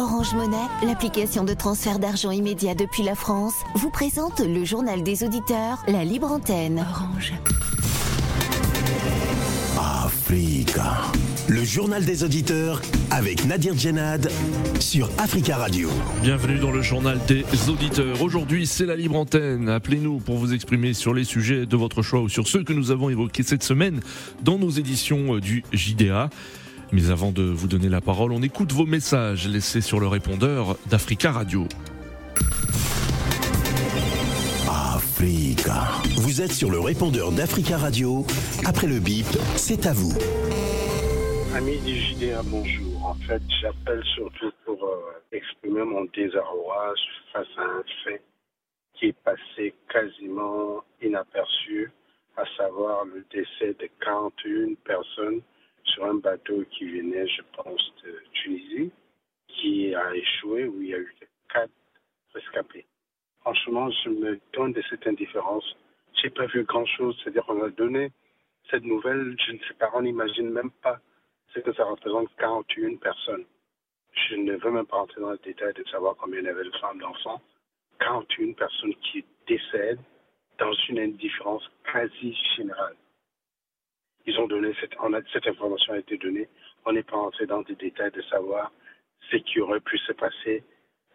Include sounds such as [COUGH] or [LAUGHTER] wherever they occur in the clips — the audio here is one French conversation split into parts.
Orange Monnaie, l'application de transfert d'argent immédiat depuis la France, vous présente le journal des auditeurs, la libre antenne. Orange. Africa. Le journal des auditeurs avec Nadir Djenad sur Africa Radio. Bienvenue dans le journal des auditeurs. Aujourd'hui, c'est la libre antenne. Appelez-nous pour vous exprimer sur les sujets de votre choix ou sur ceux que nous avons évoqués cette semaine dans nos éditions du JDA. Mais avant de vous donner la parole, on écoute vos messages laissés sur le répondeur d'Africa Radio. Africa. Vous êtes sur le répondeur d'Africa Radio. Après le bip, c'est à vous. Amis du JDA, bonjour. En fait, j'appelle surtout pour euh, exprimer mon désarroi face à un fait qui est passé quasiment inaperçu, à savoir le décès de 41 personnes sur un bateau qui venait, je pense, de Tunisie, qui a échoué, où il y a eu quatre rescapés. Franchement, je me donne de cette indifférence. J'ai pas vu grand-chose. C'est-à-dire qu'on a donné cette nouvelle, je ne sais pas, on n'imagine même pas ce que ça représente 41 personnes. Je ne veux même pas rentrer dans le détail de savoir combien il y avait de femmes, d'enfants. 41 personnes qui décèdent dans une indifférence quasi générale. Ils ont donné cette, information a été donnée. On n'est pas rentré dans des détails de savoir ce qui aurait pu se passer.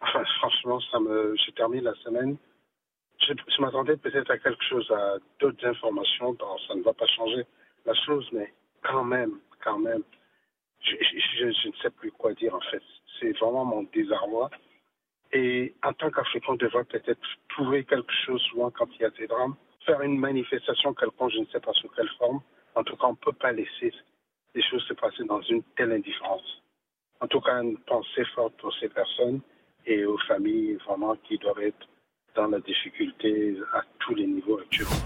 [LAUGHS] Franchement, ça me, je termine la semaine. Je, m'attendais peut-être à quelque chose, à d'autres informations. ça ne va pas changer la chose, mais quand même, quand même, je, je, ne sais plus quoi dire en fait. C'est vraiment mon désarroi. Et en tant qu'Africain, on devrait peut-être trouver quelque chose souvent quand il y a des drames, faire une manifestation quelconque, je ne sais pas sous quelle forme, en tout cas, on ne peut pas laisser les choses se passer dans une telle indifférence. En tout cas, une pensée forte pour ces personnes et aux familles vraiment qui doivent être dans la difficulté à tous les niveaux actuellement.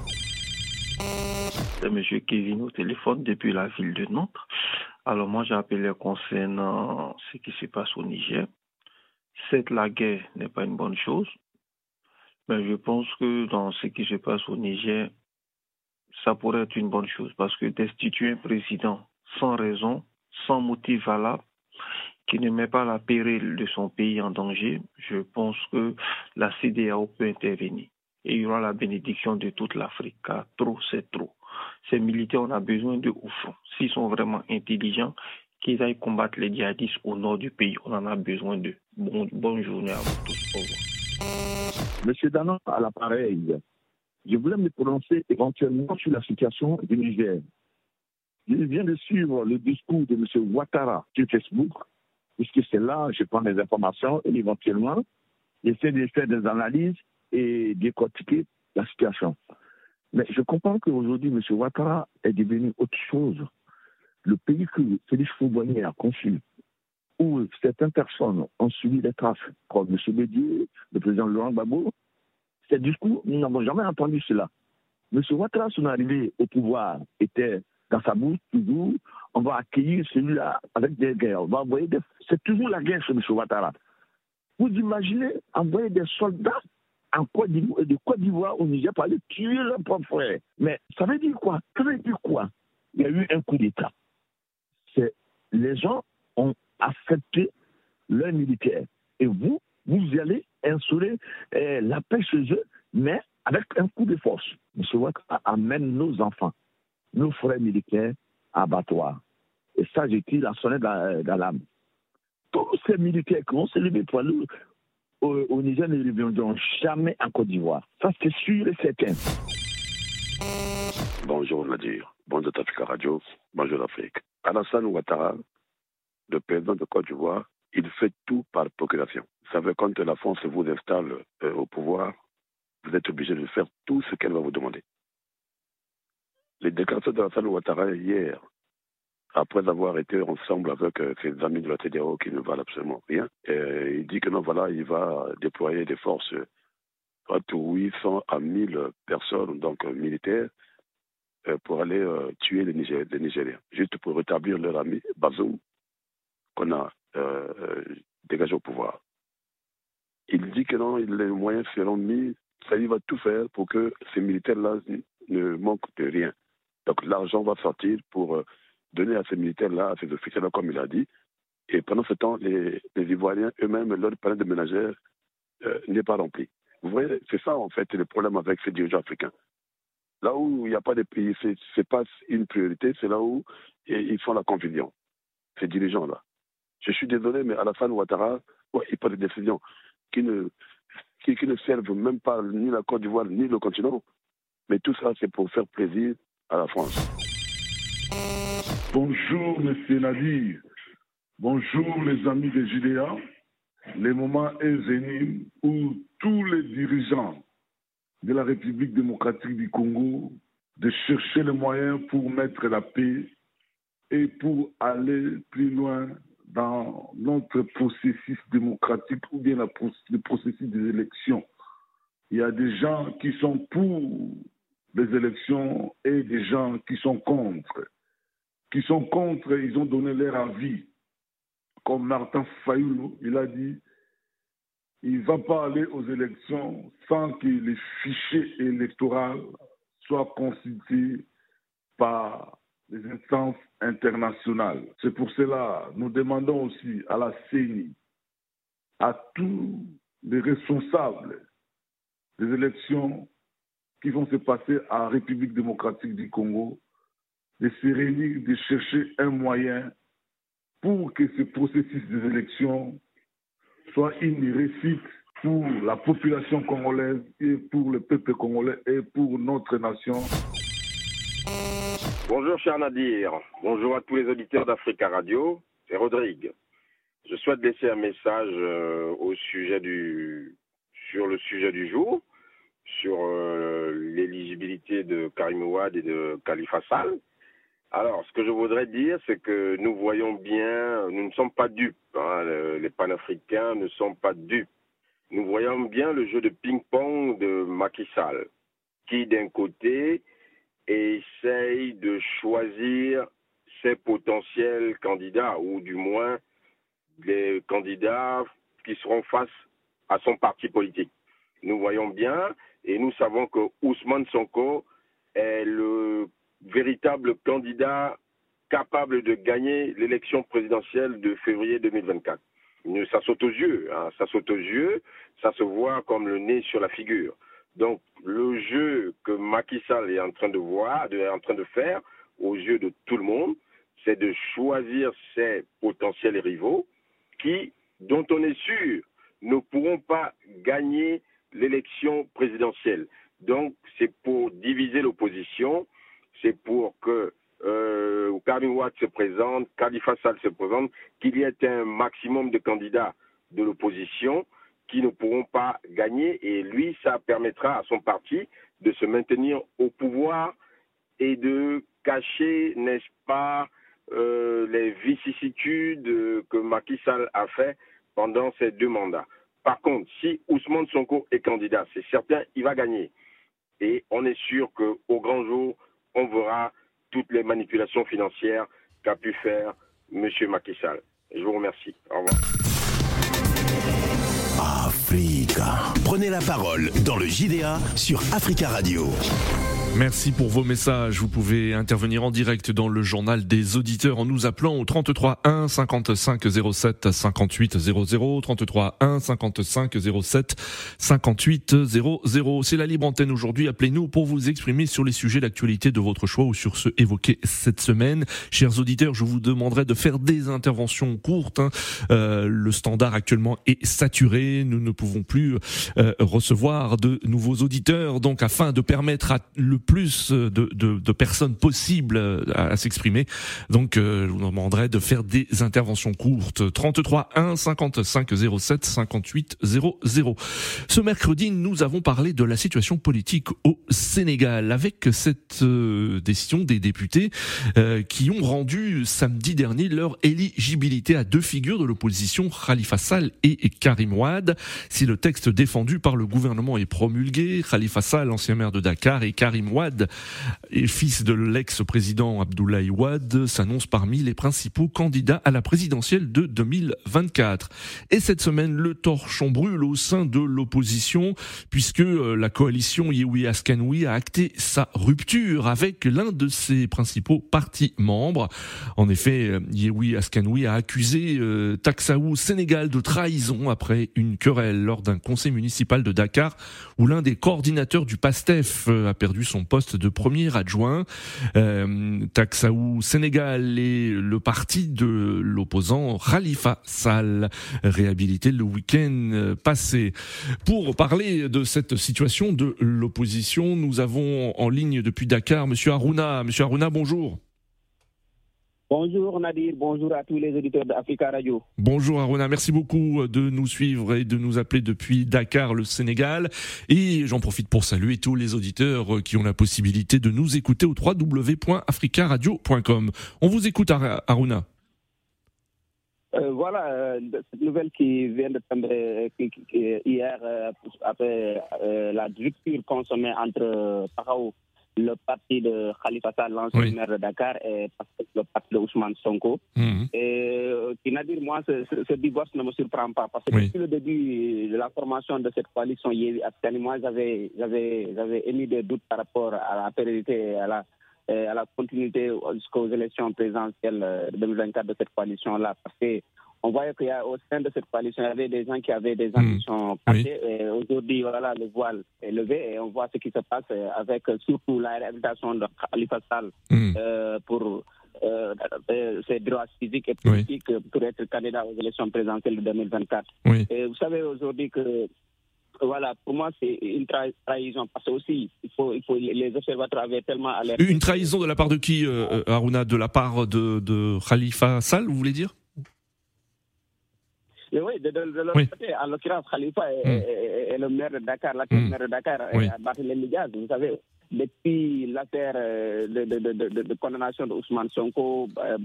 C'est M. Kevin au téléphone depuis la ville de Nantes. Alors moi j'ai appelé concernant ce qui se passe au Niger. Certes, la guerre n'est pas une bonne chose, mais je pense que dans ce qui se passe au Niger, ça pourrait être une bonne chose parce que destituer un président sans raison, sans motif valable, qui ne met pas la péril de son pays en danger, je pense que la CDAO peut intervenir. Et il y aura la bénédiction de toute l'Afrique, car trop, c'est trop. Ces militaires, on a besoin de au. S'ils sont vraiment intelligents, qu'ils aillent combattre les djihadistes au nord du pays. On en a besoin d'eux. bonne journée à vous tous. Au revoir. Monsieur Danon, à l'appareil je voulais me prononcer éventuellement sur la situation du Niger. Je viens de suivre le discours de M. Ouattara sur Facebook, puisque c'est là je prends des informations et éventuellement j'essaie de faire des analyses et décortiquer la situation. Mais je comprends qu'aujourd'hui, M. Ouattara est devenu autre chose. Le pays que Félix Fouboigny a conçu, où certaines personnes ont suivi les traces, comme M. Bédier, le président Laurent Gbagbo, ces discours, nous n'avons jamais entendu cela. M. Ouattara, son arrivée au pouvoir, était dans sa bouche toujours, on va accueillir celui-là avec des guerres. On va envoyer des... C'est toujours la guerre chez M. Ouattara. Vous imaginez envoyer des soldats en Côte d'Ivoire, de Côte d'Ivoire au Niger pour aller tuer leur propre frère. Mais ça veut dire quoi? Ça veut dire quoi? Il y a eu un coup d'État. Les gens ont accepté leur militaire. Et vous, vous allez instaurer eh, la paix chez eux, mais avec un coup de force. M. Ouattara amène nos enfants, nos frères militaires à abattoir. Et ça, j'ai la sonnette d'alarme. Tous ces militaires qui se lever pour aller au, Niger ne reviendront jamais en Côte d'Ivoire. Ça, c'est sûr et certain. Bonjour Nadir, bonjour Africa Radio, bonjour Afrique. Alassane Ouattara, le président de Côte d'Ivoire, il fait tout par procuration. Vous savez, quand la France vous installe euh, au pouvoir, vous êtes obligé de faire tout ce qu'elle va vous demander. Les déclarations de Hassan Ouattara hier, après avoir été ensemble avec euh, ses amis de la TDO qui ne valent absolument rien, euh, il dit que non, voilà, il va déployer des forces entre 800 à 1000 personnes, donc militaires, pour aller tuer les, Nigériens, juste pour rétablir leur ami Bazoum, qu'on a dégagé au pouvoir. Il dit que non, les moyens seront mis, ça il va tout faire pour que ces militaires-là ne manquent de rien. Donc l'argent va sortir pour euh, donner à ces militaires-là, à ces officiers-là, comme il a dit, Et pendant ce temps, les, Ivoiriens eux-mêmes, leur panel de ménagères euh, n'est pas rempli. Vous voyez, c'est ça en fait le problème avec ces dirigeants africains. Là où il n'y a pas de pays, ce n'est pas une priorité, c'est là où ils font la confusion, ces dirigeants-là. Je suis désolé, mais à la fin, Ouattara, il prend des décisions qui ne, qui, ne servent même pas ni la Côte d'Ivoire ni le continent. Mais tout ça, c'est pour faire plaisir à la France. Bonjour, monsieur Nadir. Bonjour, les amis de JDA. Le moment est venu où tous les dirigeants de la République démocratique du Congo de chercher les moyens pour mettre la paix et pour aller plus loin dans notre processus démocratique ou bien le processus des élections. Il y a des gens qui sont pour les élections et des gens qui sont contre. Qui sont contre, ils ont donné leur avis. Comme Martin Fayoulou, il a dit il ne va pas aller aux élections sans que les fichiers électoraux soient constitués par les instances internationales. C'est pour cela que nous demandons aussi à la CENI, à tous les responsables des élections qui vont se passer en République démocratique du Congo, de se réunir, de chercher un moyen pour que ce processus des élections soit une réussite pour la population congolaise et pour le peuple congolais et pour notre nation. Bonjour cher Nadir, bonjour à tous les auditeurs d'Africa Radio, c'est Rodrigue. Je souhaite laisser un message euh, au sujet du, sur le sujet du jour, sur euh, l'éligibilité de Karim Ouad et de Khalifa Sall. Alors, ce que je voudrais dire, c'est que nous voyons bien, nous ne sommes pas dupes, hein, les panafricains ne sont pas dupes. Nous voyons bien le jeu de ping-pong de Macky Sall, qui d'un côté essaye de choisir ses potentiels candidats, ou du moins les candidats qui seront face à son parti politique. Nous voyons bien, et nous savons que Ousmane Sonko est le véritable candidat capable de gagner l'élection présidentielle de février 2024. Ça saute aux yeux, hein, ça saute aux yeux, ça se voit comme le nez sur la figure. Donc le jeu que Macky Sall est en train de voir, est en train de faire aux yeux de tout le monde, c'est de choisir ses potentiels rivaux qui, dont on est sûr, ne pourront pas gagner l'élection présidentielle. Donc c'est pour diviser l'opposition, c'est pour que euh, Karim se présente, Khalifa Sall se présente, qu'il y ait un maximum de candidats de l'opposition qui ne pourront pas gagner et lui, ça permettra à son parti de se maintenir au pouvoir et de cacher, n'est-ce pas, euh, les vicissitudes que Macky Sall a fait pendant ces deux mandats. Par contre, si Ousmane Sonko est candidat, c'est certain, il va gagner. Et on est sûr qu'au grand jour, on verra toutes les manipulations financières qu'a pu faire M. Macky Sall. Je vous remercie. Au revoir. Africa. Prenez la parole dans le JDA sur Africa Radio. Merci pour vos messages. Vous pouvez intervenir en direct dans le journal des auditeurs en nous appelant au 33 1 55 07 58 00 33 1 55 07 58 00. C'est la libre antenne aujourd'hui. Appelez-nous pour vous exprimer sur les sujets d'actualité de votre choix ou sur ceux évoqués cette semaine. Chers auditeurs, je vous demanderai de faire des interventions courtes. Hein. Euh, le standard actuellement est saturé. Nous ne pouvons plus euh, recevoir de nouveaux auditeurs. Donc, afin de permettre à le plus de, de, de personnes possibles à, s'exprimer. Donc, euh, je vous demanderai de faire des interventions courtes. 33 1 55 07 58 00. Ce mercredi, nous avons parlé de la situation politique au Sénégal avec cette euh, décision des députés euh, qui ont rendu samedi dernier leur éligibilité à deux figures de l'opposition, Khalifa Sall et Karim Ouad. Si le texte défendu par le gouvernement est promulgué, Khalifa Sall, ancien maire de Dakar, et Karim Et fils de l'ex-président Abdoulaye Wade, s'annonce parmi les principaux candidats à la présidentielle de 2024. Et cette semaine, le torchon brûle au sein de l'opposition, puisque euh, la coalition Yehui Askanoui a acté sa rupture avec l'un de ses principaux partis membres. En effet, euh, Yehui Askanoui a accusé euh, Taxaou Sénégal de trahison après une querelle lors d'un conseil municipal de Dakar où l'un des coordinateurs du PASTEF euh, a perdu son poste de premier adjoint. Euh, Taxaou Sénégal est le parti de l'opposant Khalifa Sall, réhabilité le week-end passé. Pour parler de cette situation de l'opposition, nous avons en ligne depuis Dakar Monsieur Aruna. Monsieur Aruna, bonjour. Bonjour Nadir, bonjour à tous les auditeurs d'Africa Radio. Bonjour Aruna, merci beaucoup de nous suivre et de nous appeler depuis Dakar, le Sénégal. Et j'en profite pour saluer tous les auditeurs qui ont la possibilité de nous écouter au www.africaradio.com. On vous écoute Aruna. Euh, voilà, euh, cette nouvelle qui vient de tomber hier euh, après la rupture consommée entre Parao le parti de Khalifa Sall, l'ancien maire de Dakar, et le parti de Ousmane Sonko. Mhm. Et euh, qui n'a dit, moi, ce, ce, divorce ne me surprend pas. Parce que depuis le début de la formation de cette coalition, moi, j'avais émis des doutes par rapport à la pérennité à la, à la continuité jusqu'aux élections présidentielles de 2024 de cette coalition-là. Parce que on voyait qu'au sein de cette coalition, il y avait des gens qui avaient des ambitions mmh. Aujourd'hui, voilà, le voile est levé et on voit ce qui se passe avec surtout la réhabilitation de Khalifa Sall mmh. euh, pour euh, ses droits civiques et politiques pour être candidat aux élections présidentielles de 2024. Et vous savez aujourd'hui que voilà, pour moi, c'est une trahison. Parce que aussi, il faut, il faut, les observateurs avaient tellement alerté. Une trahison de la part de qui, euh, Aruna De la part de, de Khalifa Sall, vous voulez dire? Oui, de, de, de l'autre côté, en l'occurrence, Khalifa est, est, est, le maire de Dakar, la mm. maire de Dakar, oui. Barthélémy Diaz. Vous savez, depuis l'affaire de, de, condamnation de Ousmane Sonko, euh,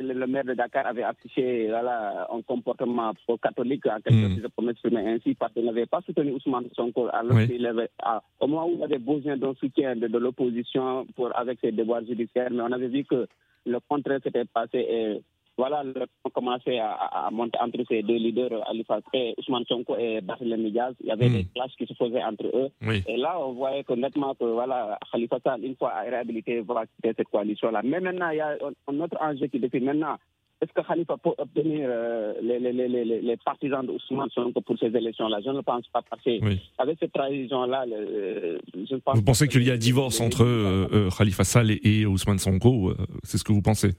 le maire de Dakar avait affiché voilà, un comportement catholique, en quelque sorte, mm. pour m'exprimer ainsi, parce qu'il n'avait pas soutenu Ousmane Sonko alors oui. qu'il avait, ah, au moment où il avait besoin d'un soutien de, l'opposition pour avec ses devoirs judiciaires, mais on avait vu que le contraire s'était passé et voilà, on commençait à, à, monter entre ces deux leaders, Ousmane Sonko et Barthélémy Diaz. Il y avait des clashes qui se faisaient entre eux. Et là, on voyait que nettement que voilà, Khalifa Sall, une fois réhabilité, va quitter cette coalition-là. Mais maintenant, il y a un autre enjeu qui défie maintenant. Est-ce que Khalifa peut obtenir euh, les, les, les, les, partisans d'Ousmane Sonko pour ces élections-là? Je ne pense pas parce que avec cette trahison-là, je pense Vous pensez qu'il y a divorce entre euh, euh, Khalifa Sall et, et Ousmane Sonko C'est ce que vous pensez?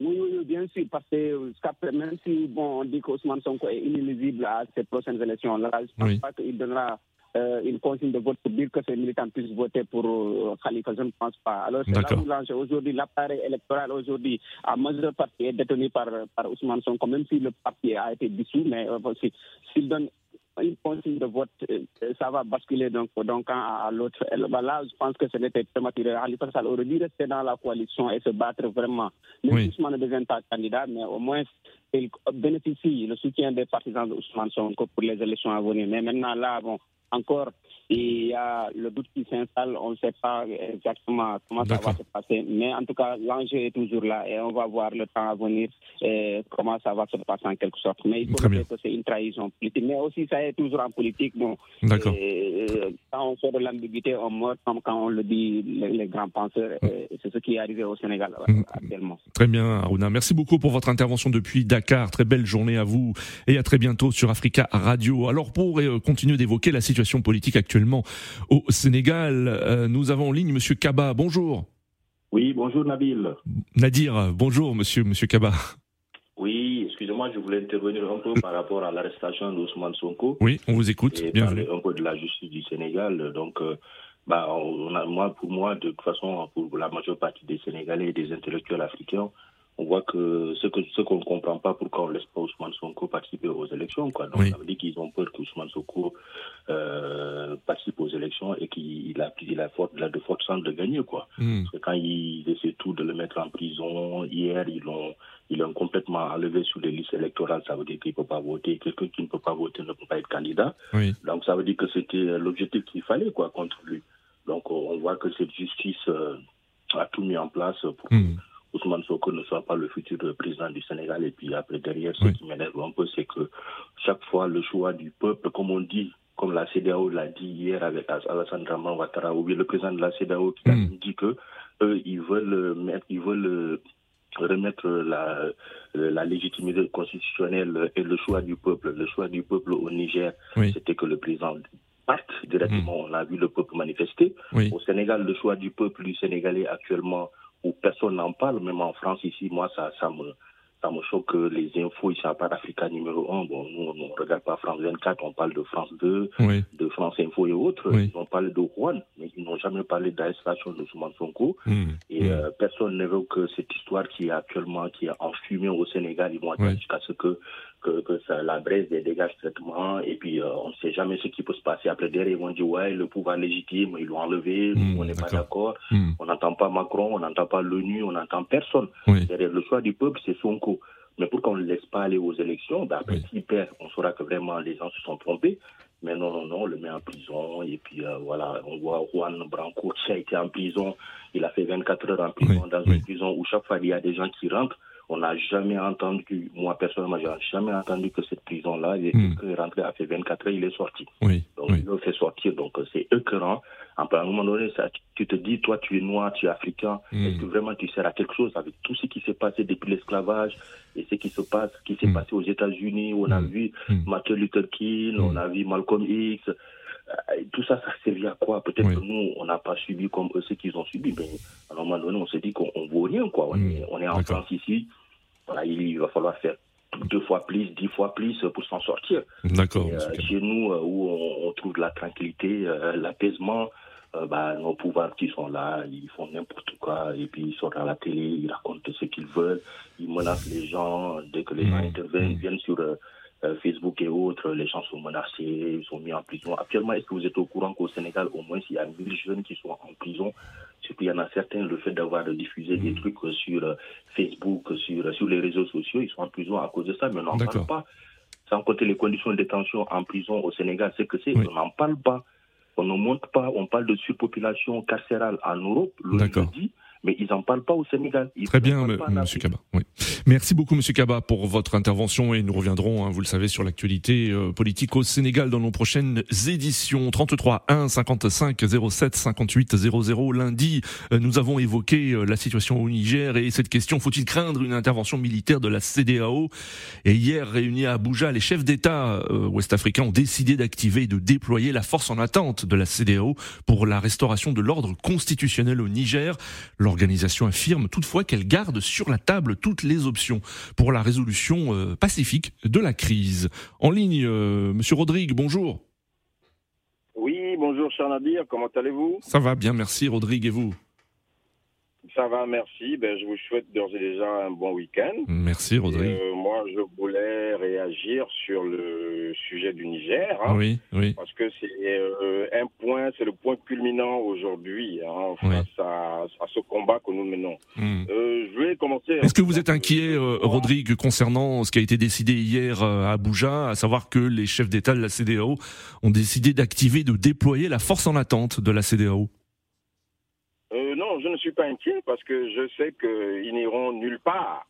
Oui, oui, bien sûr, parce que même si bon, on dit qu'Ousmane Sonko est inéligible à ces prochaines élections-là, je ne pense pas qu'il donnera euh, une consigne de vote pour dire que ces militants puissent voter pour euh, Khalifa. Je ne pense pas. Alors, c'est là où l'enjeu aujourd'hui, l'appareil électoral aujourd'hui, à majeure partie est détenu par, par Ousmane Sonko, même si le parti a été dissous, mais euh, s'il donne une consigne de vote, euh, ça va basculer d'un camp à l'autre. Là, je pense que ce n'était prématuré. Khalifa Sall aurait dû rester dans la coalition et se battre vraiment. Même oui. Ousmane ne devient pas candidat, mais au moins, il bénéficie le soutien des partisans d'Ousmane Sonko pour les élections à venir. Mais maintenant, là, bon, encore, il y a le doute qui s'installe. On ne sait pas exactement comment ça va se passer. Mais en tout cas, l'enjeu est toujours là et on va voir le temps à venir et comment ça va se passer en quelque sorte. Mais il faut dire que c'est une trahison politique. Mais aussi, ça est toujours en politique. Bon, D'accord. quand on fait de l'ambiguïté, on meurt comme quand on le dit les, grands penseurs. C'est ce qui est arrivé au Sénégal Mm. actuellement. Très bien, Aruna. Merci beaucoup pour votre intervention depuis Dakar. Très belle journée à vous et à très bientôt sur Africa Radio. Alors, pour continuer d'évoquer la situation politique actuelle, au Sénégal. nous avons en ligne Monsieur Kaba. Bonjour. Oui, bonjour Nabil. Nadir, bonjour Monsieur Monsieur Kaba. Oui, excusez-moi, je voulais intervenir un peu par rapport à l'arrestation d'Ousmane Sonko. Oui, on vous écoute. Et Bienvenue. un peu de la justice du Sénégal. Donc, bah, on a, moi, pour moi, de toute façon, pour la majeure partie des Sénégalais et des intellectuels africains, on voit que ce qu'on ce qu'on ne comprend pas, pourquoi on ne laisse pas Ousmane Sonko participer aux élections. Quoi. Donc, oui. ça veut dire qu'ils ont peur qu'Ousmane Sonko euh, participe aux élections et qu'il a, il a, fort, il a de fortes chances de gagner. Quoi. Mm. Parce que quand ils essaient tout de le mettre en prison, hier, ils l'ont ils l'ont complètement enlevé sur les listes électorales. Ça veut dire qu'il ne peut pas voter. Quelqu'un qui ne peut pas voter ne peut pas être candidat. Oui. Donc, ça veut dire que c'était l'objectif qu'il fallait quoi, contre lui. Donc on voit que cette justice a tout mis en place pour que Ousmane Soko ne soit pas le futur président du Sénégal. Et puis après, derrière, ce qui m'énerve un peu, c'est que chaque fois, le choix du peuple, comme on dit, comme la CDAO l'a dit hier avec Alassane Draman Ouattara, ou bien le président de la CDAO qui a dit que eux, ils veulent mettre, ils veulent remettre la, la légitimité constitutionnelle et le choix du peuple. Le choix du peuple au Niger, c'était que le président parte directement. On a vu le peuple manifester. Au Sénégal, le choix du peuple du Sénégalais actuellement, où personne n'en parle, même en France ici, moi, ça, ça me ça me choque que les infos ici à part Africa numéro 1, bon, nous, on ne regarde pas France 24, on parle de France 2, de France Info et autres. Ils ont parlé de Rouen, mais ils n'ont jamais parlé d'arrestation de Souman Sonko. Hmm. Et hmm. Euh, personne n'évoque cette histoire qui est actuellement, qui est enfumée au Sénégal. Ils vont attendre jusqu'à ce que que, que ça, la braise des dégâts traitement et puis euh, on ne sait jamais ce qui peut se passer après derrière ils vont dire ouais le pouvoir légitime ils l'ont enlevé hmm, on n'est pas d'accord hmm. on n'entend pas Macron on n'entend pas l'ONU on n'entend personne derrière le choix du peuple c'est Sonko mais pourquoi on ne laisse pas aller aux élections ben après s'il perd on saura que vraiment les gens se sont trompés mais non, non, non, on le met en prison. Et puis euh, voilà, on voit Juan Branco qui a été en prison. Il a fait 24 heures en prison dans une prison où chaque fois il y a des gens qui rentrent. On n'a jamais entendu, moi personnellement, je n'ai jamais entendu que cette prison-là, il est rentré, a fait 24 heures, il est sorti. Oui, donc il le fait sortir, donc c'est écœurant. À un moment donné, ça, tu te dis, toi tu es noir, tu es africain, hmm. est-ce que vraiment tu sers à quelque chose avec tout ce qui s'est passé depuis l'esclavage et ce qui se passe, qui s'est hmm. passé aux États-Unis, on a hmm. vu Martin Luther King, on a vu Malcolm X, euh, tout ça, ça servait à quoi? Peut-être que nous, on n'a pas subi comme eux ce qu'ils ont subi, mais à un moment donné, on se dit qu'on vaut rien, quoi. On, est, on est en France ici, il va falloir faire deux fois plus, dix fois plus pour s'en sortir. D'accord. Euh, chez nous, euh, où on, trouve la tranquillité, euh, l'apaisement, bah, nos pouvoirs qui sont là, ils font n'importe quoi, et puis ils sortent à la télé, ils racontent ce qu'ils veulent, ils menacent les gens, dès que les gens mmh. interviennent, ils viennent sur Facebook et autres, les gens sont menacés, ils sont mis en prison. Actuellement, est-ce que vous êtes au courant qu'au Sénégal, au moins, il y a 1000 jeunes qui sont en prison Surtout, il y en a certains, le fait d'avoir diffusé des mm. trucs sur euh, Facebook, sur, sur les réseaux sociaux, ils sont en prison à cause de ça, mais on n'en parle pas. Sans compter les conditions de détention en prison au Sénégal, c'est que c'est, on n'en parle pas. On ne montre pas, on parle de surpopulation carcérale en Europe, le dit, mais ils n'en parlent pas au Sénégal. Très bien, Monsieur Kaba. Oui. Merci beaucoup, Monsieur Kaba, pour votre intervention et nous reviendrons, hein, vous le savez, sur l'actualité euh, politique au Sénégal dans nos prochaines éditions. 33 1 55 07 58 00. Lundi, euh, nous avons évoqué euh, la situation au Niger et cette question faut-il craindre une intervention militaire de la CDAO Et hier, réunis à Abuja, les chefs d'État ouest-africains ont décidé d'activer et de déployer la force en attente de la CDAO pour la restauration de l'ordre constitutionnel au Niger. L'organisation affirme toutefois qu'elle garde sur la table toutes les options pour la résolution euh, pacifique de la crise. En ligne, euh, Monsieur Rodrigue, bonjour. Oui, bonjour cher Nadir, comment allez-vous? Ça va bien, merci Rodrigue, et vous? Ça va, merci. Ben, je vous souhaite d'ores et déjà un bon week-end. Merci, Rodrigue. Euh, moi, je voulais réagir sur le sujet du Niger. Hein, oui, oui. Parce que c'est euh, un point, c'est le point culminant aujourd'hui hein, face à, ce combat que nous menons. Hmm. Euh, je vais commencer. Est-ce que vous êtes inquiet, Rodrigue, concernant ce qui a été décidé hier à Abuja, à savoir que les chefs d'État de la CDAO ont décidé d'activer, de déployer la force en attente de la CDAO je ne suis pas inquiet parce que je sais qu'ils n'iront nulle part.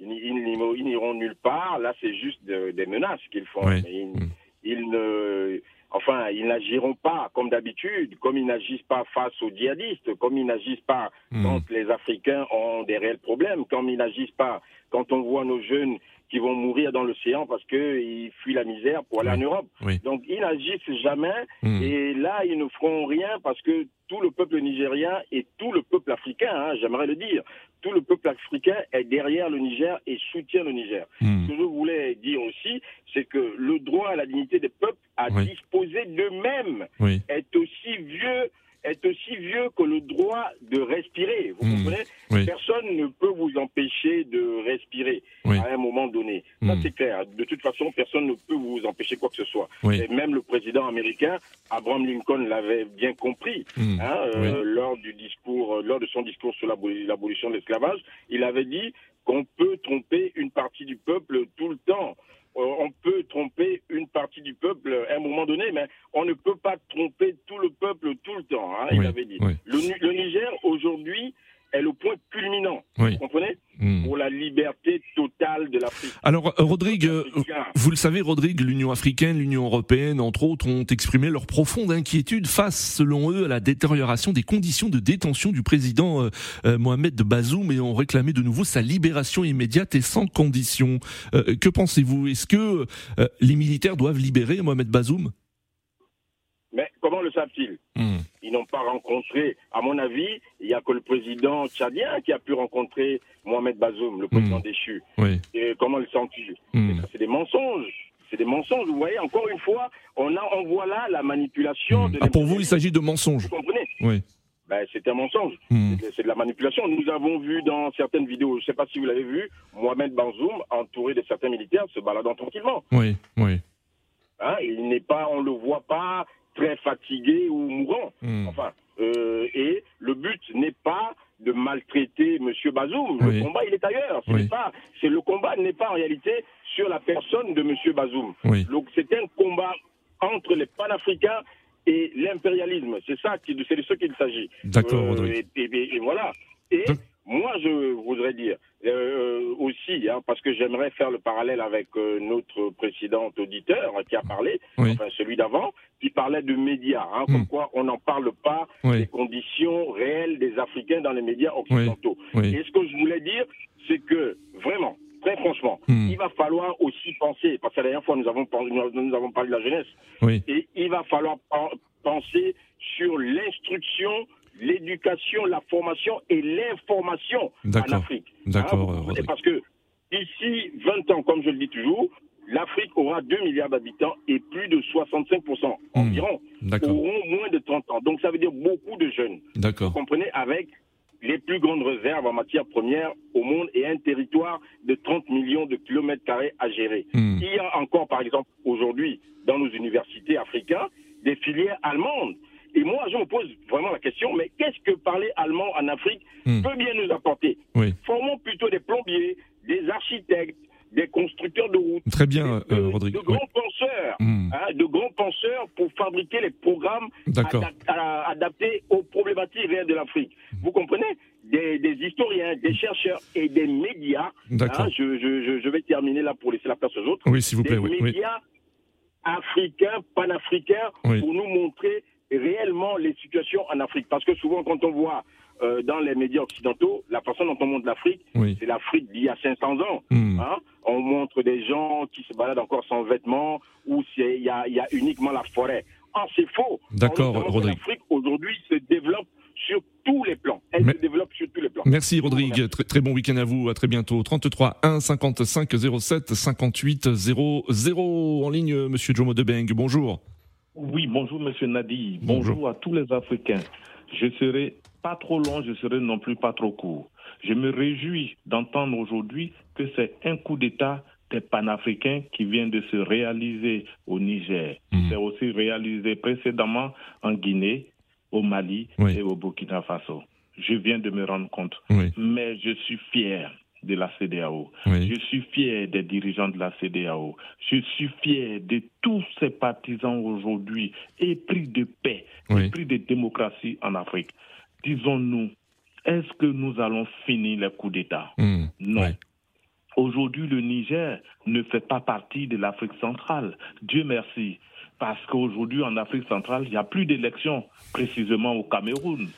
Ils, n'iront nulle part. Là, c'est juste des menaces qu'ils font. Mm. ils, ne, enfin, ils n'agiront pas comme d'habitude, comme ils n'agissent pas face aux djihadistes, comme ils n'agissent pas mm. quand les Africains ont des réels problèmes, comme ils n'agissent pas quand on voit nos jeunes qui vont mourir dans l'océan parce qu'ils fuient la misère pour aller en Europe. Donc ils n'agissent jamais hmm. et là ils ne feront rien parce que tout le peuple nigérien et tout le peuple africain, hein, j'aimerais le dire, tout le peuple africain est derrière le Niger et soutient le Niger. Hmm. Ce que je voulais dire aussi, c'est que le droit à la dignité des peuples à disposer d'eux-mêmes est aussi vieux est aussi vieux que le droit de respirer. Vous hmm. comprenez Personne ne peut vous empêcher de respirer à un moment donné. Ça, hmm. c'est clair. De toute façon, personne ne peut vous empêcher quoi que ce soit. Et même le président américain, Abraham Lincoln, l'avait bien compris hmm. hein, euh, lors du discours, euh, lors de son discours sur l'abolition de l'esclavage. Il avait dit qu'on peut tromper une partie du peuple tout le temps. Euh, on peut tromper une partie du peuple à un moment donné, mais on ne peut pas tromper tout le peuple tout le temps, hein, il avait dit. Le, le Niger, aujourd'hui, est le point culminant. Vous comprenez hmm. Pour la liberté totale de l'Afrique. Alors, euh, Rodrigue, euh, vous le savez, Rodrigue, l'Union africaine, l'Union européenne, entre autres, ont exprimé leur profonde inquiétude face, selon eux, à la détérioration des conditions de détention du président euh, Mohamed Bazoum et ont réclamé de nouveau sa libération immédiate et sans condition. que pensez-vous Est-ce que les militaires doivent libérer Mohamed Bazoum? Mais comment le savent-ils hmm. Ils n'ont pas rencontré, à mon avis, il n'y a que le président tchadien qui a pu rencontrer Mohamed Bazoum, le président hmm. déchu. Et comment le sent-il hmm. C'est des mensonges. C'est des mensonges. Vous voyez, encore une fois, on, a, on voit là la manipulation. De ah, pour vous, il s'agit de mensonges. Vous comprenez Oui. Ben, c'est un mensonge. C'est de la manipulation. Nous avons vu dans certaines vidéos, je ne sais pas si vous l'avez vu, Mohamed Bazoum, entouré de certains militaires, se baladant tranquillement. Oui, oui. Hein, il n'est pas, on le voit pas très fatigué ou mourant. Hmm. Enfin, euh, et le but n'est pas de maltraiter M. Bazoum. Le combat, il est ailleurs. C'est le combat n'est pas en réalité sur la personne de M. Bazoum. Donc c'est un combat entre les panafricains et l'impérialisme. C'est ça, c'est de ce qu'il s'agit. D'accord, euh, et, voilà. Et moi, je voudrais dire euh, aussi, hein, parce que j'aimerais faire le parallèle avec euh, notre précédent auditeur qui a parlé, enfin celui d'avant, qui parlait de médias, hein, comme hmm. quoi on n'en parle pas des conditions réelles des Africains dans les médias occidentaux. Et ce que je voulais dire, c'est que vraiment, très franchement, hmm. il va falloir aussi penser, parce que la dernière fois nous avons, nous avons parlé de la jeunesse, et il va falloir penser sur l'instruction l'éducation, la formation et l'information en Afrique. D'accord. Hein, parce que d'ici 20 ans, comme je le dis toujours, l'Afrique aura 2 milliards d'habitants et plus de 65% hmm. environ auront moins de 30 ans. Donc ça veut dire beaucoup de jeunes. D'accord. Vous comprenez avec les plus grandes réserves en matière première au monde et un territoire de 30 millions de kilomètres carrés à gérer. Hmm. Il y a encore, par exemple, aujourd'hui, dans nos universités africaines, des filières allemandes et moi, je me pose vraiment la question, mais qu'est-ce que parler allemand en Afrique hmm. peut bien nous apporter Formons plutôt des plombiers, des architectes, des constructeurs de routes. Très bien, de, euh, Rodrigue. De grands penseurs, hmm. hein, de grands penseurs pour fabriquer les programmes adaptés aux problématiques réelles de l'Afrique. Hmm. Vous comprenez des, historiens, des chercheurs et des médias. Hein, je, je, je, vais terminer là pour laisser la place aux autres. Oui, s'il vous plaît. Des médias africains, panafricains, pour nous montrer réellement les situations en Afrique. Parce que souvent, quand on voit euh, dans les médias occidentaux, la façon dont on montre l'Afrique, c'est l'Afrique d'il y a 500 ans. Hmm. Hein. On montre des gens qui se baladent encore sans vêtements, où il y a, y a, uniquement la forêt. Ah, c'est faux. D'accord, Rodrigue. L'Afrique aujourd'hui se développe sur tous les plans. Elle se développe sur tous les plans. Merci Rodrigue. Très, très bon week-end à vous. À très bientôt. 33 1 55 07 58 00 en ligne. Monsieur Jomo Debeng. Bonjour. Oui, bonjour Monsieur Nadi. Bonjour. à tous les Africains. Je serai pas trop long, je serai non plus pas trop court. Je me réjouis d'entendre aujourd'hui que c'est un coup d'État des panafricains qui vient de se réaliser au Niger. Hmm. C'est aussi réalisé précédemment en Guinée, au Mali et au Burkina Faso. Je viens de me rendre compte. Mais je suis fier de la CDAO. Je suis fier des dirigeants de la CDAO. Je suis fier de tous ces partisans aujourd'hui épris de paix, épris de démocratie en Afrique. Disons-nous, est-ce que nous allons finir les coups d'État? Hmm. Non. Aujourd'hui, le Niger ne fait pas partie de l'Afrique centrale. Dieu merci. Parce qu'aujourd'hui, en Afrique centrale, il n'y a plus d'élections, précisément au Cameroun.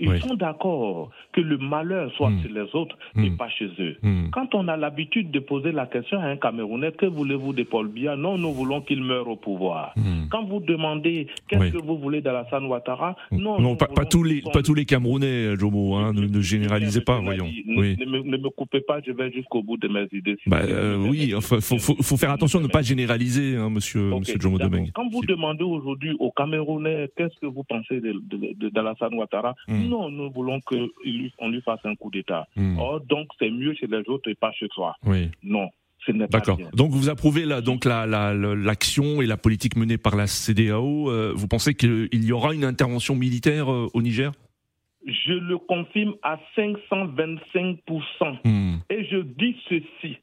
Ils sont d'accord que le malheur soit hmm. chez les autres et hmm. pas chez eux. Hmm. Quand on a l'habitude de poser la question à un Camerounais, que voulez-vous de Paul Biya? Non, nous voulons qu'il meure au pouvoir. Quand vous demandez qu'est-ce que vous voulez d'Alassane Ouattara? Non, non pas, tous les, pas tous les Camerounais, Jomo, hein, ne, généralisez pas, voyons. Ne, ne, me, coupez pas, je vais jusqu'au bout de mes idées. bah, euh, oui, il faut, faut, faut, faire attention de ne pas généraliser, hein, monsieur, monsieur Jomo Demeng. Quand vous demandez aujourd'hui aux Camerounais qu'est-ce que vous pensez d'Alassane Ouattara, non, nous voulons qu'on lui, lui fasse un coup d'État. Hmm. donc c'est mieux chez les autres et pas chez toi. Oui. Non. D'accord. Donc vous approuvez la, donc la, l'action et la politique menée par la CDAO. Euh, vous pensez qu'il y aura une intervention militaire euh, au Niger? Je le confirme à 525%. Hmm. Et je dis ceci.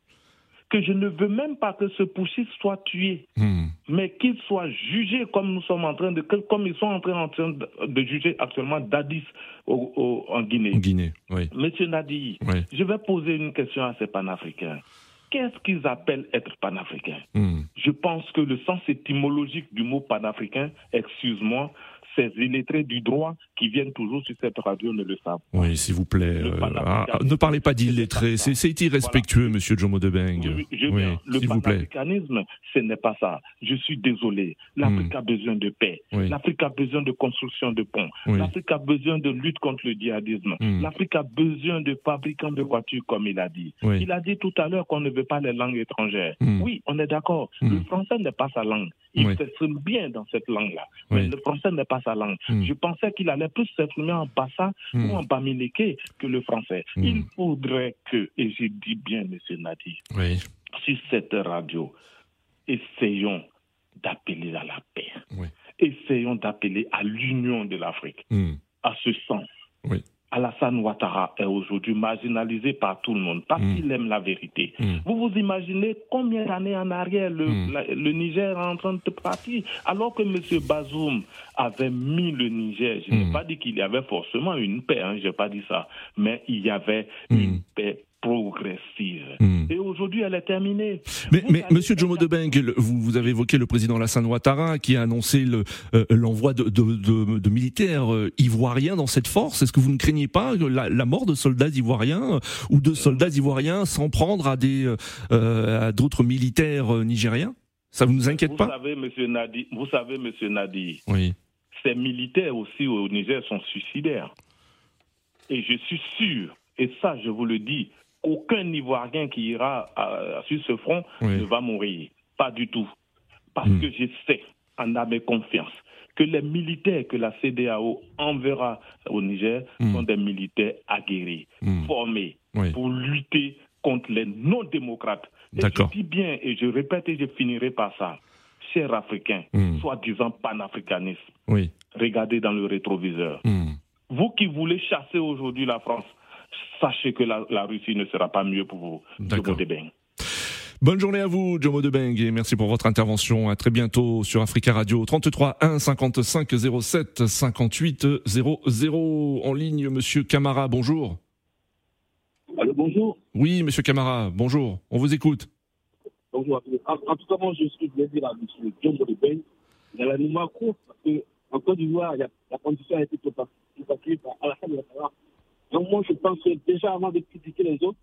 Que je ne veux même pas que ce Pouchis soit tué, Hmm. mais qu'il soit jugé comme nous sommes en train de, comme ils sont en train, de, juger actuellement Dadis au- au- en Guinée. Guinée, oui. Monsieur Nadi, Oui. je vais poser une question à ces panafricains. Qu'est-ce qu'ils appellent être panafricain Hmm. Je pense que le sens étymologique du mot panafricain, excuse-moi, ces illettrés du droit qui viennent toujours sur cette radio ne le savent. Oui, s'il vous plaît. euh, ah, ne parlez pas d'illettré. C'est irrespectueux, monsieur Jomo Debeng. Je Oui, le panafricanisme, ce n'est pas ça. Je suis désolé. L'Afrique a besoin de paix. Oui. L'Afrique a besoin de construction de ponts. Oui. L'Afrique a besoin de lutte contre le djihadisme. Hmm. L'Afrique a besoin de fabricants de voitures, comme il a dit. Oui. Il a dit tout à l'heure qu'on ne veut pas les langues étrangères. Hmm. Oui, on est d'accord. Hmm. Le français n'est pas sa langue. Il Oui. s'exprime bien dans cette langue-là. Mais Oui. le français n'est pas sa langue. Hmm. Je pensais qu'il allait plus s'exprimer en bassa Hmm. ou en bamileke que le français. Hmm. Il faudrait que, et je dis bien, monsieur Nadi, Oui. sur cette radio, essayons d'appeler à la paix. Essayons d'appeler à l'union de l'Afrique. À ce sens, Oui. Alassane Ouattara est aujourd'hui marginalisé par tout le monde parce Mm. qu'il aime la vérité. Mm. Vous vous imaginez combien d'années en arrière le, Mm. la- le Niger est en train de partir alors que M. Bazoum avait mis le Niger. Je n'ai Mm. pas dit qu'il y avait forcément une paix, hein, je n'ai pas dit ça, mais il y avait une paix progressive. Mm. Et aujourd'hui, elle est terminée. Mais, Vous mais Monsieur Jomo le- vous, vous avez évoqué le président Alassane Ouattara qui a annoncé le, euh, l'envoi de, de, de- de militaires euh, ivoiriens dans cette force. Est-ce que vous ne craignez pas la, la mort de soldats ivoiriens euh, ou de soldats ivoiriens s'en prendre à des euh, à d'autres militaires nigériens? Ça vous nous inquiète vous pas? savez, Monsieur Nadi, vous savez, Monsieur Nadi, Oui. ces militaires aussi au Niger sont suicidaires. Et je suis sûr, et ça je vous le dis, aucun Ivoirien qui ira sur ce front Oui. ne va mourir. Pas du tout. Parce Hmm. que je sais, en âme et confiance, que les militaires que la CDAO enverra au Niger Hmm. sont des militaires aguerris, Hmm. formés Oui. pour lutter contre les non-démocrates. Et D'accord. Je dis bien, et je répète et je finirai par ça, chers Africains, soi-disant panafricanistes, Oui. regardez dans le rétroviseur. Vous qui voulez chasser aujourd'hui la France, sachez que la, la Russie ne sera pas mieux pour vous. D'accord. Jomo Debeng. Bonne journée à vous, Jomo Debeng, et merci pour votre intervention. À très bientôt sur Africa Radio 33 1 55 07 58 00. En ligne, Monsieur Camara, bonjour. Allô, bonjour. Oui, Monsieur Camara, bonjour. On vous écoute. Bonjour. En, en tout cas, moi, je suis voulais dire à M. John Bolibey, il y a la mémoire courte parce qu'en Côte d'Ivoire, la condition a été évacuée par Alassane Ouattara. Donc, moi, je pense que déjà avant de critiquer les autres,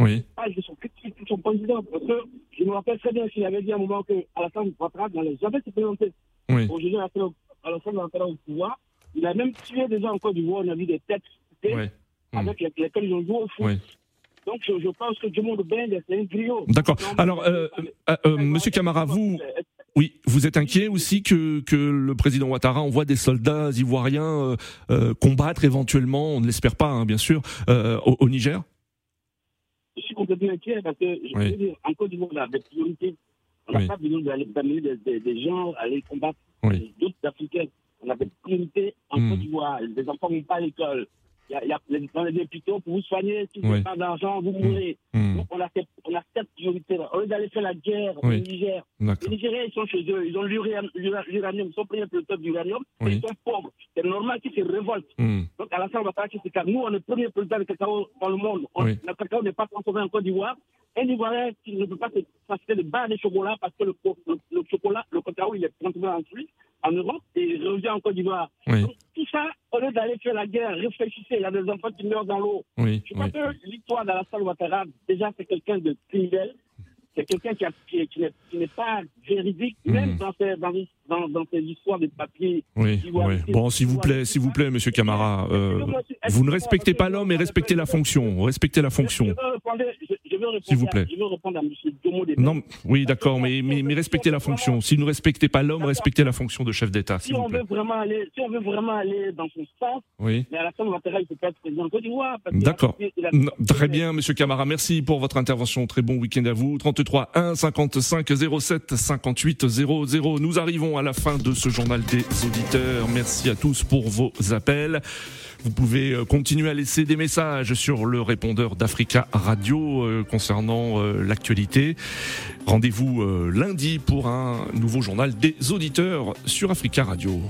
Oui. ah, je suis critique pour son président parce que je me rappelle très bien qu'il avait dit à un moment que Alassane Ouattara n'allait jamais se présenter. Oui. Aujourd'hui, Alassane Ouattara au pouvoir, il a même tué des gens en Côte d'Ivoire, on a vu des têtes Oui. avec les- lesquelles ils ont joué au foot. Oui. Donc, je, je pense que Dumont de Beng, c'est un griot. D'accord. Alors, euh, euh, euh, Monsieur Camara, vous, oui, vous êtes inquiet aussi que, que le président Ouattara envoie des soldats ivoiriens euh, euh, combattre éventuellement, on ne l'espère pas, hein, bien sûr, euh, au, au Niger? Je suis complètement inquiet parce que, je Oui. veux dire, en Côte d'Ivoire, on a des priorités. On n'a Oui. pas besoin d'aller des, des, des gens à aller combattre Oui. d'autres Africains. On a des priorités en Hmm. Côte d'Ivoire. Les enfants ne vont pas à l'école. Il y a, y a dans les hôpitaux, pour vous soigner, si vous n'avez pas d'argent, vous mourrez. Hmm. Donc, on a, cette, on a cette. Au lieu d'aller faire la guerre Oui. au Niger, les Nigériens, ils sont chez eux. Ils ont l'uranium, ils sont payés pour le d'uranium, Oui. ils sont pauvres. C'est normal qu'ils se révoltent. Hmm. Donc, à la fin, on va pas acheter cacao. Nous, on est le premier président de cacao dans le monde. On- Oui. Le cacao n'est pas transformé en Côte d'Ivoire. Un Ivoirien qui ne peut pas se s'acheter de barres de chocolat parce que le, le, le chocolat, le cacao, il est transformé en Suisse, en Europe, et il revient en Côte d'Ivoire. Tout ça, au lieu d'aller faire la guerre, réfléchissez. Il y a des enfants qui meurent dans l'eau. Oui. Je crois que l'histoire d'Alassane Ouattara, déjà, c'est quelqu'un de criminel. C'est quelqu'un qui, a- qui, qui n'est pas véridique, même dans ses, dans, dans, dans ses histoires de papier. Oui, oui. Bon, s'il vous plaît, s'il vous plaît, Monsieur Camara, euh, vous ne respectez pas l'homme et respectez la fonction. Respectez la fonction. je, S'il vous à- plaît. je veux répondre à M. Domo des Non, oui, d'accord, mais, mais, mais respectez la fonction. Si vous ne respectez pas l'homme, respectez la fonction de chef d'État, si s'il vous on veut vraiment aller, si on veut vraiment aller dans son sens, Oui. mais Alassane Ouattara, il ne peut pas être président de Côte d'Ivoire. D'accord. Très bien, Monsieur Camara. Merci pour votre intervention. Très bon week-end à vous. 33 1 55 07 58 00. Nous arrivons à la fin de ce journal des auditeurs. Merci à tous pour vos appels. Vous pouvez continuer à laisser des messages sur le répondeur d'Africa Radio concernant l'actualité. Rendez-vous lundi pour un nouveau journal des auditeurs sur Africa Radio.